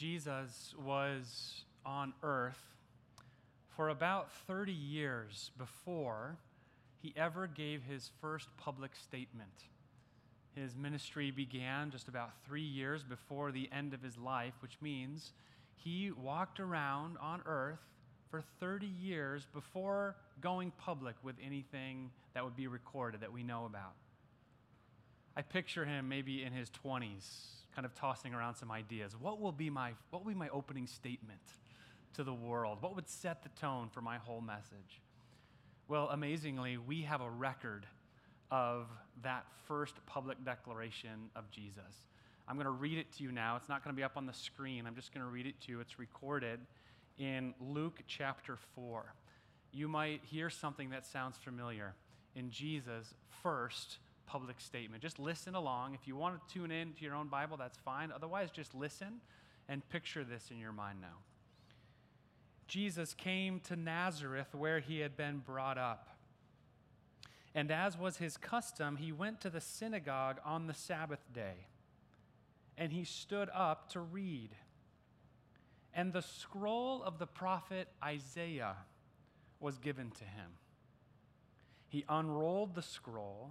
Jesus was on earth for about 30 years before he ever gave his first public statement. His ministry began just about three years before the end of his life, which means he walked around on earth for 30 years before going public with anything that would be recorded that we know about. I picture him maybe in his 20s, kind of tossing around some ideas. What will be my, what will be my opening statement to the world? What would set the tone for my whole message? Well, amazingly, we have a record of that first public declaration of Jesus. I'm going to read it to you now. It's not going to be up on the screen. I'm just going to read it to you. It's recorded in Luke chapter 4. You might hear something that sounds familiar in Jesus' first public statement. Just listen along. If you want to tune in to your own Bible, that's fine. Otherwise, just listen and picture this in your mind now. Jesus came to Nazareth where he had been brought up. And as was his custom, he went to the synagogue on the Sabbath day. And he stood up to read. And the scroll of the prophet Isaiah was given to him. He unrolled the scroll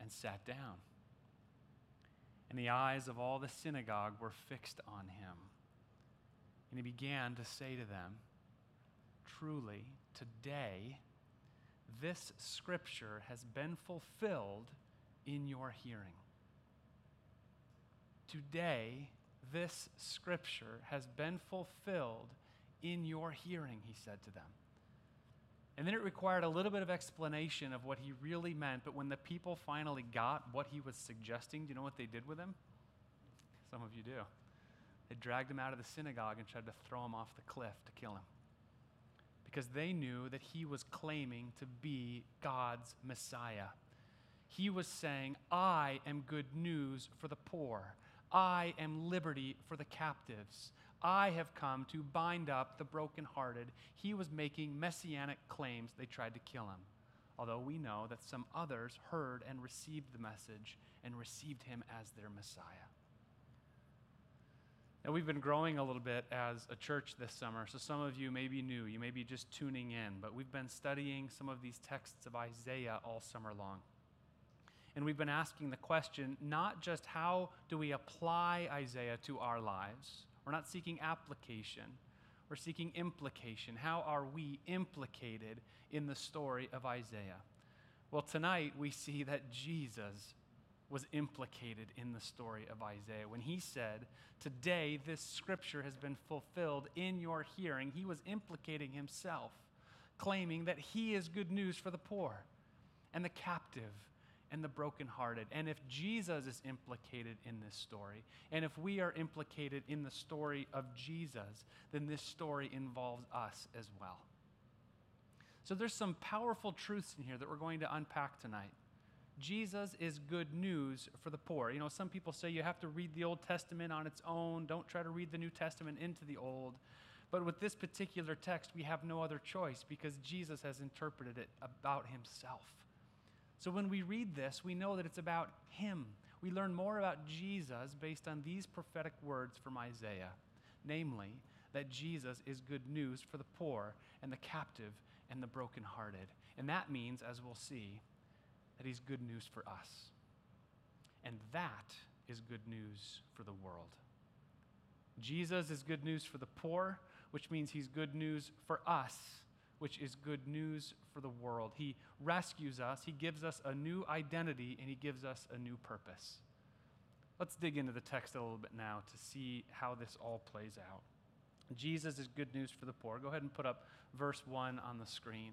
and sat down. And the eyes of all the synagogue were fixed on him. And he began to say to them, Truly, today, this scripture has been fulfilled in your hearing. Today, this scripture has been fulfilled in your hearing, he said to them. And then it required a little bit of explanation of what he really meant. But when the people finally got what he was suggesting, do you know what they did with him? Some of you do. They dragged him out of the synagogue and tried to throw him off the cliff to kill him. Because they knew that he was claiming to be God's Messiah. He was saying, I am good news for the poor. I am liberty for the captives. I have come to bind up the brokenhearted. He was making messianic claims. They tried to kill him. Although we know that some others heard and received the message and received him as their Messiah. Now, we've been growing a little bit as a church this summer, so some of you may be new. You may be just tuning in, but we've been studying some of these texts of Isaiah all summer long. And we've been asking the question not just how do we apply Isaiah to our lives, we're not seeking application, we're seeking implication. How are we implicated in the story of Isaiah? Well, tonight we see that Jesus was implicated in the story of Isaiah. When he said, Today this scripture has been fulfilled in your hearing, he was implicating himself, claiming that he is good news for the poor and the captive and the brokenhearted. And if Jesus is implicated in this story, and if we are implicated in the story of Jesus, then this story involves us as well. So there's some powerful truths in here that we're going to unpack tonight. Jesus is good news for the poor. You know, some people say you have to read the Old Testament on its own. Don't try to read the New Testament into the Old. But with this particular text, we have no other choice because Jesus has interpreted it about himself. So when we read this, we know that it's about Him. We learn more about Jesus based on these prophetic words from Isaiah, namely, that Jesus is good news for the poor and the captive and the brokenhearted. And that means, as we'll see, that He's good news for us. And that is good news for the world. Jesus is good news for the poor, which means He's good news for us which is good news for the world. He rescues us, He gives us a new identity, and He gives us a new purpose. Let's dig into the text a little bit now to see how this all plays out. Jesus is good news for the poor. Go ahead and put up verse 1 on the screen.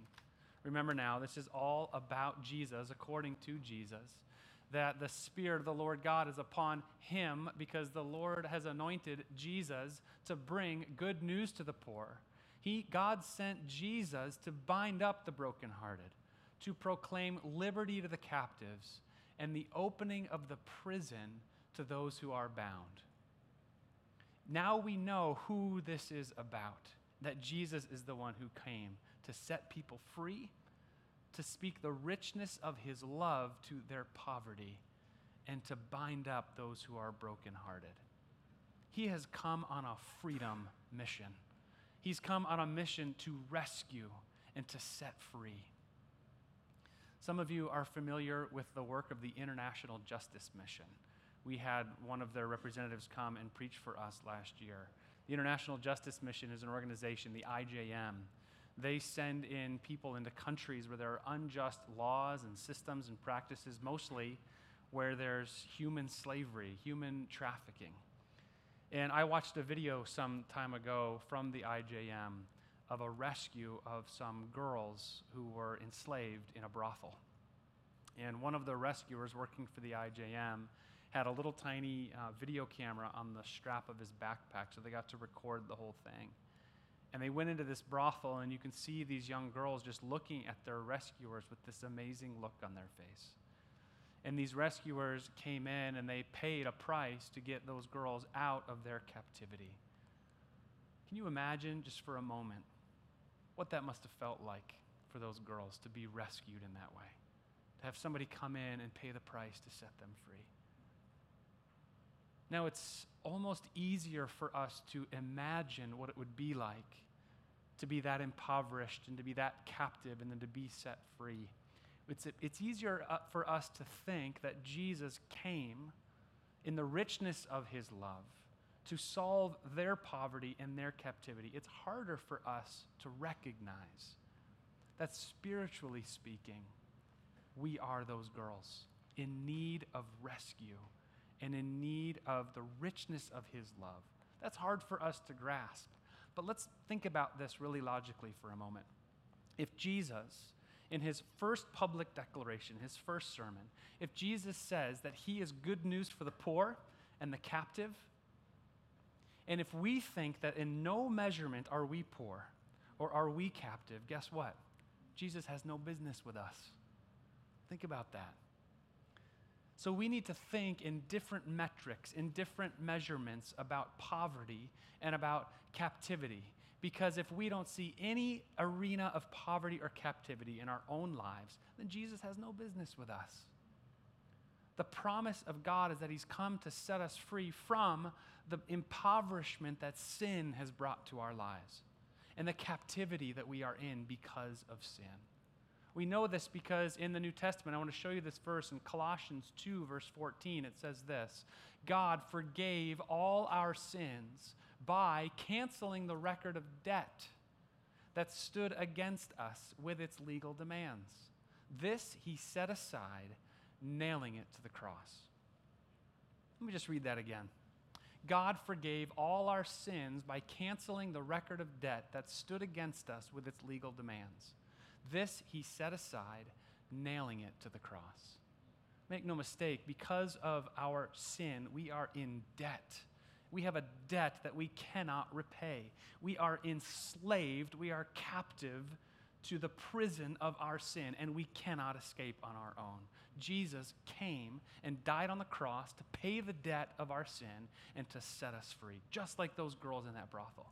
Remember now, this is all about Jesus, according to Jesus. that the Spirit of the Lord God is upon him because the Lord has anointed Jesus to bring good news to the poor. He, God sent Jesus to bind up the brokenhearted, to proclaim liberty to the captives, and the opening of the prison to those who are bound. Now we know who this is about that Jesus is the one who came to set people free, to speak the richness of his love to their poverty, and to bind up those who are brokenhearted. He has come on a freedom mission. He's come on a mission to rescue and to set free. Some of you are familiar with the work of the International Justice Mission. We had one of their representatives come and preach for us last year. The International Justice Mission is an organization, the IJM. They send in people into countries where there are unjust laws and systems and practices, mostly where there's human slavery, human trafficking. And I watched a video some time ago from the IJM of a rescue of some girls who were enslaved in a brothel. And one of the rescuers working for the IJM had a little tiny uh, video camera on the strap of his backpack, so they got to record the whole thing. And they went into this brothel, and you can see these young girls just looking at their rescuers with this amazing look on their face. And these rescuers came in and they paid a price to get those girls out of their captivity. Can you imagine, just for a moment, what that must have felt like for those girls to be rescued in that way? To have somebody come in and pay the price to set them free. Now, it's almost easier for us to imagine what it would be like to be that impoverished and to be that captive and then to be set free. It's, it's easier uh, for us to think that Jesus came in the richness of his love to solve their poverty and their captivity. It's harder for us to recognize that spiritually speaking, we are those girls in need of rescue and in need of the richness of his love. That's hard for us to grasp. But let's think about this really logically for a moment. If Jesus, in his first public declaration, his first sermon, if Jesus says that he is good news for the poor and the captive, and if we think that in no measurement are we poor or are we captive, guess what? Jesus has no business with us. Think about that. So we need to think in different metrics, in different measurements about poverty and about captivity. Because if we don't see any arena of poverty or captivity in our own lives, then Jesus has no business with us. The promise of God is that He's come to set us free from the impoverishment that sin has brought to our lives and the captivity that we are in because of sin. We know this because in the New Testament, I want to show you this verse in Colossians 2, verse 14. It says this God forgave all our sins by canceling the record of debt that stood against us with its legal demands. This he set aside, nailing it to the cross. Let me just read that again. God forgave all our sins by canceling the record of debt that stood against us with its legal demands. This he set aside, nailing it to the cross. Make no mistake, because of our sin, we are in debt. We have a debt that we cannot repay. We are enslaved, we are captive to the prison of our sin, and we cannot escape on our own. Jesus came and died on the cross to pay the debt of our sin and to set us free, just like those girls in that brothel.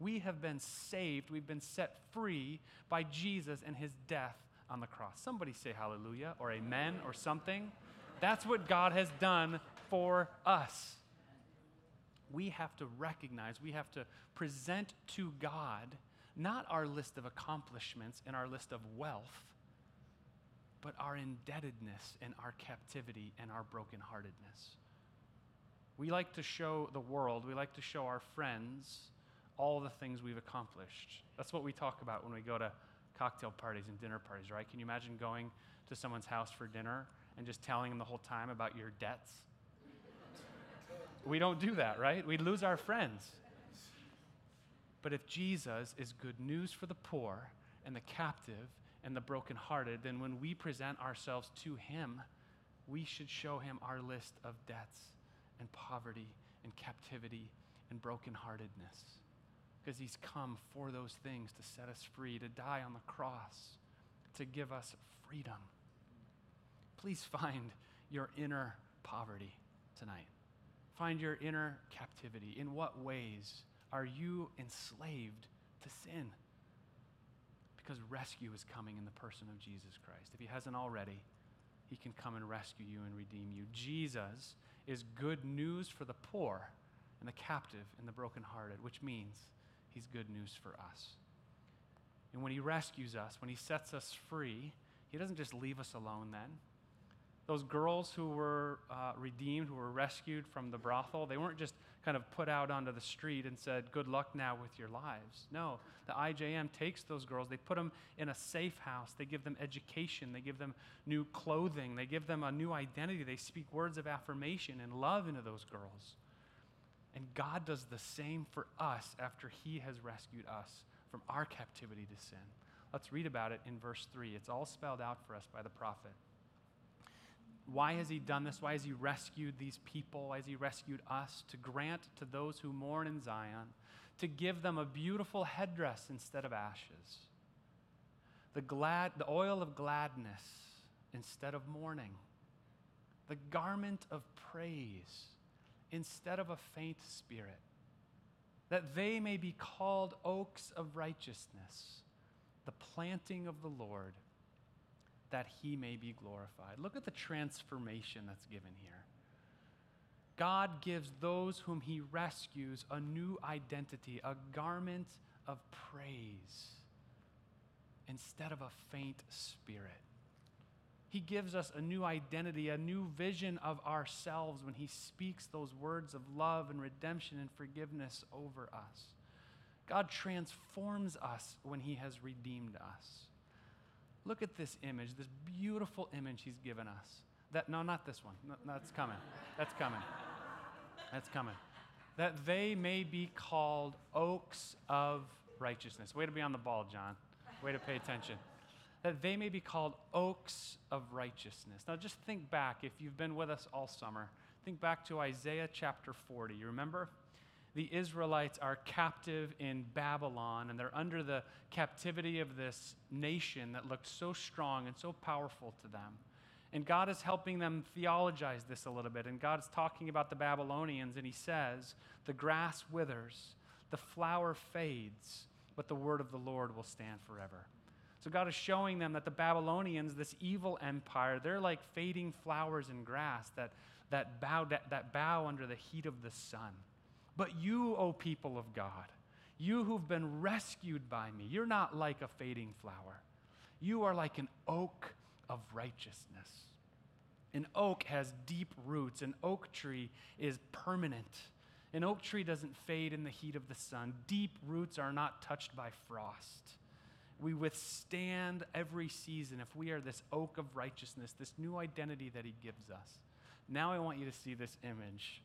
We have been saved, we've been set free by Jesus and his death on the cross. Somebody say hallelujah or amen or something. That's what God has done for us. We have to recognize, we have to present to God not our list of accomplishments and our list of wealth, but our indebtedness and our captivity and our brokenheartedness. We like to show the world, we like to show our friends all the things we've accomplished. That's what we talk about when we go to cocktail parties and dinner parties, right? Can you imagine going to someone's house for dinner and just telling them the whole time about your debts? We don't do that, right? We lose our friends. But if Jesus is good news for the poor and the captive and the brokenhearted, then when we present ourselves to Him, we should show him our list of debts and poverty and captivity and brokenheartedness. Because he's come for those things to set us free, to die on the cross, to give us freedom. Please find your inner poverty tonight. Find your inner captivity. In what ways are you enslaved to sin? Because rescue is coming in the person of Jesus Christ. If he hasn't already, he can come and rescue you and redeem you. Jesus is good news for the poor and the captive and the brokenhearted, which means he's good news for us. And when he rescues us, when he sets us free, he doesn't just leave us alone then. Those girls who were uh, redeemed, who were rescued from the brothel, they weren't just kind of put out onto the street and said, Good luck now with your lives. No, the IJM takes those girls, they put them in a safe house, they give them education, they give them new clothing, they give them a new identity, they speak words of affirmation and love into those girls. And God does the same for us after He has rescued us from our captivity to sin. Let's read about it in verse 3. It's all spelled out for us by the prophet. Why has he done this? Why has he rescued these people? Why has he rescued us? To grant to those who mourn in Zion, to give them a beautiful headdress instead of ashes, the, glad, the oil of gladness instead of mourning, the garment of praise instead of a faint spirit, that they may be called oaks of righteousness, the planting of the Lord that he may be glorified. Look at the transformation that's given here. God gives those whom he rescues a new identity, a garment of praise instead of a faint spirit. He gives us a new identity, a new vision of ourselves when he speaks those words of love and redemption and forgiveness over us. God transforms us when he has redeemed us. Look at this image, this beautiful image he's given us. That, no, not this one. No, that's coming. That's coming. That's coming. That they may be called oaks of righteousness. Way to be on the ball, John. Way to pay attention. That they may be called oaks of righteousness. Now, just think back, if you've been with us all summer, think back to Isaiah chapter 40. You remember? The Israelites are captive in Babylon and they're under the captivity of this nation that looked so strong and so powerful to them. And God is helping them theologize this a little bit. And God is talking about the Babylonians, and He says, The grass withers, the flower fades, but the word of the Lord will stand forever. So God is showing them that the Babylonians, this evil empire, they're like fading flowers and grass that, that, bow, that, that bow under the heat of the sun. But you, O people of God, you who've been rescued by me, you're not like a fading flower. You are like an oak of righteousness. An oak has deep roots. An oak tree is permanent. An oak tree doesn't fade in the heat of the sun. Deep roots are not touched by frost. We withstand every season if we are this oak of righteousness, this new identity that He gives us. Now I want you to see this image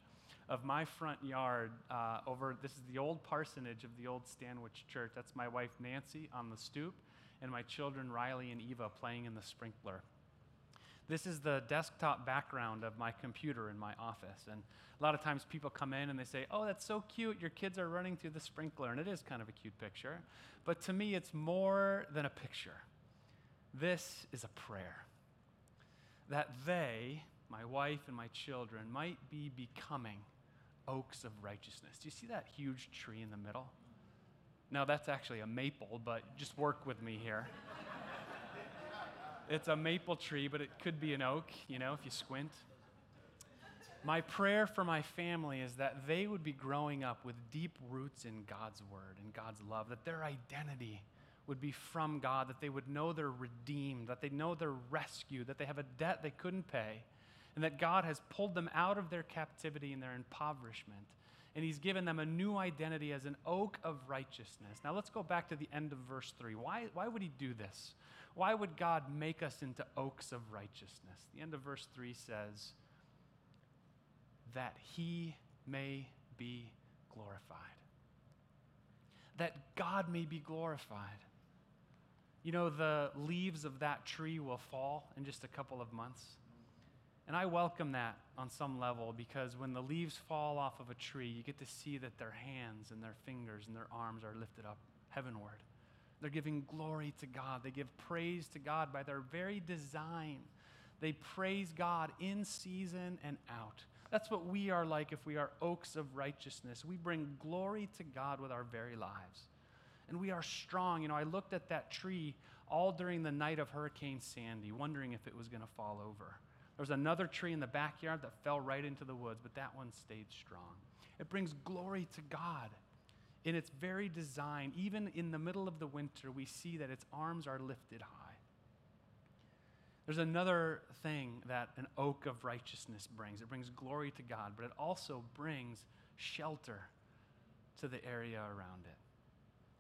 of my front yard uh, over, this is the old parsonage of the old Stanwich Church. That's my wife Nancy on the stoop, and my children Riley and Eva playing in the sprinkler. This is the desktop background of my computer in my office. And a lot of times people come in and they say, Oh, that's so cute. Your kids are running through the sprinkler. And it is kind of a cute picture. But to me, it's more than a picture. This is a prayer that they, my wife and my children, might be becoming oaks of righteousness. Do you see that huge tree in the middle? No, that's actually a maple, but just work with me here. it's a maple tree, but it could be an oak, you know, if you squint. My prayer for my family is that they would be growing up with deep roots in God's word and God's love, that their identity would be from God, that they would know they're redeemed, that they know they're rescued, that they have a debt they couldn't pay, and that God has pulled them out of their captivity and their impoverishment. And he's given them a new identity as an oak of righteousness. Now let's go back to the end of verse 3. Why, why would he do this? Why would God make us into oaks of righteousness? The end of verse 3 says, that he may be glorified. That God may be glorified. You know, the leaves of that tree will fall in just a couple of months. And I welcome that on some level because when the leaves fall off of a tree, you get to see that their hands and their fingers and their arms are lifted up heavenward. They're giving glory to God. They give praise to God by their very design. They praise God in season and out. That's what we are like if we are oaks of righteousness. We bring glory to God with our very lives. And we are strong. You know, I looked at that tree all during the night of Hurricane Sandy, wondering if it was going to fall over. There was another tree in the backyard that fell right into the woods, but that one stayed strong. It brings glory to God in its very design. Even in the middle of the winter, we see that its arms are lifted high. There's another thing that an oak of righteousness brings it brings glory to God, but it also brings shelter to the area around it.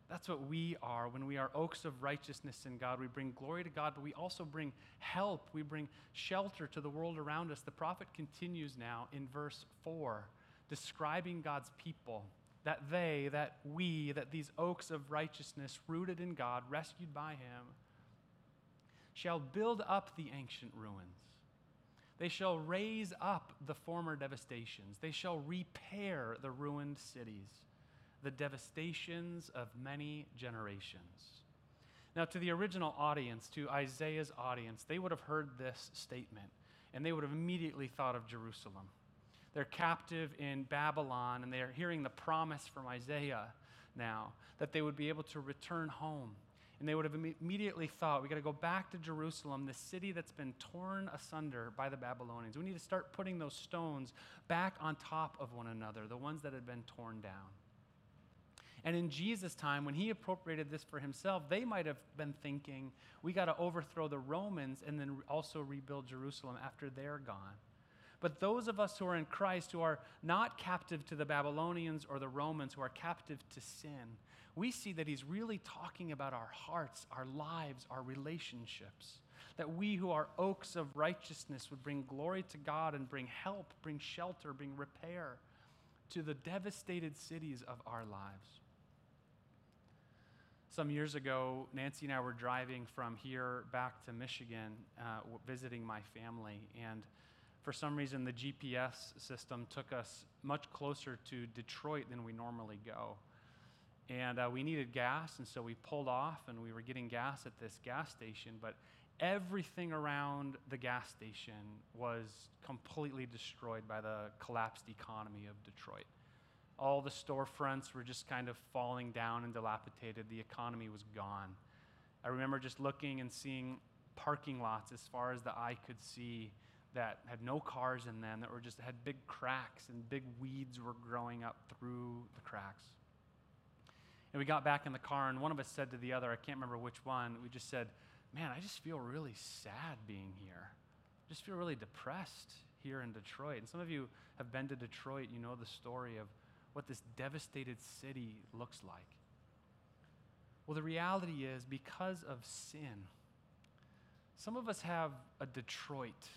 That's what we are when we are oaks of righteousness in God. We bring glory to God, but we also bring help. We bring shelter to the world around us. The prophet continues now in verse 4, describing God's people that they, that we, that these oaks of righteousness, rooted in God, rescued by Him, shall build up the ancient ruins. They shall raise up the former devastations. They shall repair the ruined cities, the devastations of many generations. Now, to the original audience, to Isaiah's audience, they would have heard this statement and they would have immediately thought of Jerusalem. They're captive in Babylon and they're hearing the promise from Isaiah now that they would be able to return home and they would have immediately thought, we got to go back to Jerusalem, the city that's been torn asunder by the Babylonians. We need to start putting those stones back on top of one another, the ones that had been torn down. And in Jesus' time, when he appropriated this for himself, they might have been thinking, we got to overthrow the Romans and then also rebuild Jerusalem after they're gone. But those of us who are in Christ, who are not captive to the Babylonians or the Romans, who are captive to sin, we see that he's really talking about our hearts, our lives, our relationships. That we who are oaks of righteousness would bring glory to God and bring help, bring shelter, bring repair to the devastated cities of our lives. Some years ago, Nancy and I were driving from here back to Michigan, uh, visiting my family, and for some reason, the GPS system took us much closer to Detroit than we normally go. And uh, we needed gas, and so we pulled off and we were getting gas at this gas station. But everything around the gas station was completely destroyed by the collapsed economy of Detroit. All the storefronts were just kind of falling down and dilapidated. The economy was gone. I remember just looking and seeing parking lots as far as the eye could see that had no cars in them, that were just had big cracks and big weeds were growing up through the cracks. And we got back in the car, and one of us said to the other, I can't remember which one, we just said, Man, I just feel really sad being here. I just feel really depressed here in Detroit. And some of you have been to Detroit, you know the story of what this devastated city looks like. Well, the reality is, because of sin, some of us have a Detroit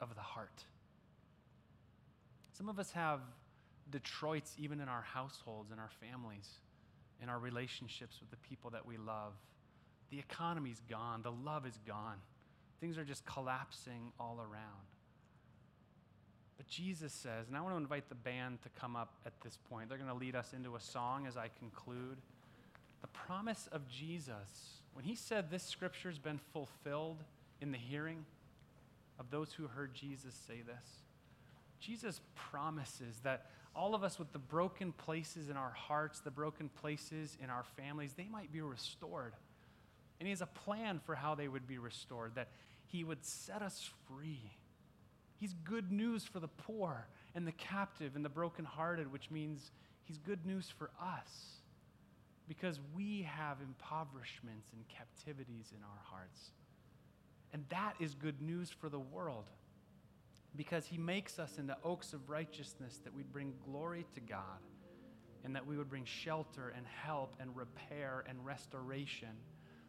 of the heart. Some of us have Detroits even in our households, in our families in our relationships with the people that we love. The economy's gone, the love is gone. Things are just collapsing all around. But Jesus says, and I want to invite the band to come up at this point. They're going to lead us into a song as I conclude. The promise of Jesus, when he said this scripture's been fulfilled in the hearing of those who heard Jesus say this, Jesus promises that all of us with the broken places in our hearts, the broken places in our families, they might be restored. And He has a plan for how they would be restored, that He would set us free. He's good news for the poor and the captive and the brokenhearted, which means He's good news for us because we have impoverishments and captivities in our hearts. And that is good news for the world because he makes us into oaks of righteousness that we'd bring glory to God and that we would bring shelter and help and repair and restoration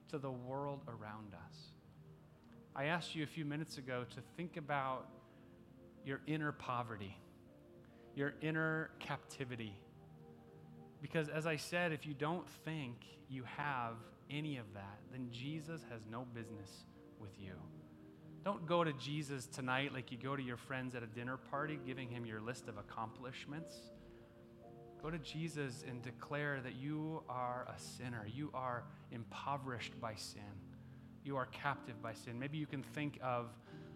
to the world around us. I asked you a few minutes ago to think about your inner poverty, your inner captivity. Because as I said, if you don't think you have any of that, then Jesus has no business with you. Don't go to Jesus tonight like you go to your friends at a dinner party, giving him your list of accomplishments. Go to Jesus and declare that you are a sinner. You are impoverished by sin. You are captive by sin. Maybe you can think of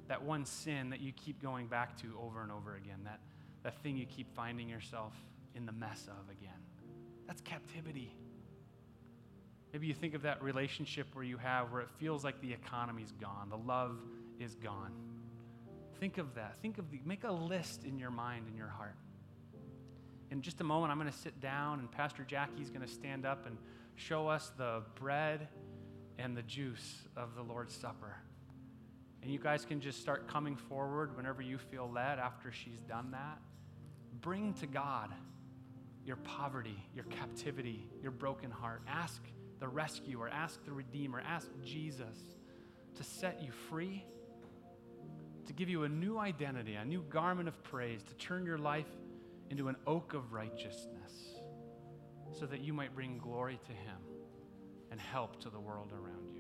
that one sin that you keep going back to over and over again, that, that thing you keep finding yourself in the mess of again. That's captivity. Maybe you think of that relationship where you have where it feels like the economy's gone, the love is gone. Think of that. Think of the, make a list in your mind and your heart. In just a moment, I'm going to sit down, and Pastor Jackie's going to stand up and show us the bread and the juice of the Lord's Supper. And you guys can just start coming forward whenever you feel led after she's done that. Bring to God your poverty, your captivity, your broken heart. Ask the rescuer, ask the redeemer, ask Jesus to set you free, to give you a new identity, a new garment of praise, to turn your life into an oak of righteousness so that you might bring glory to Him and help to the world around you.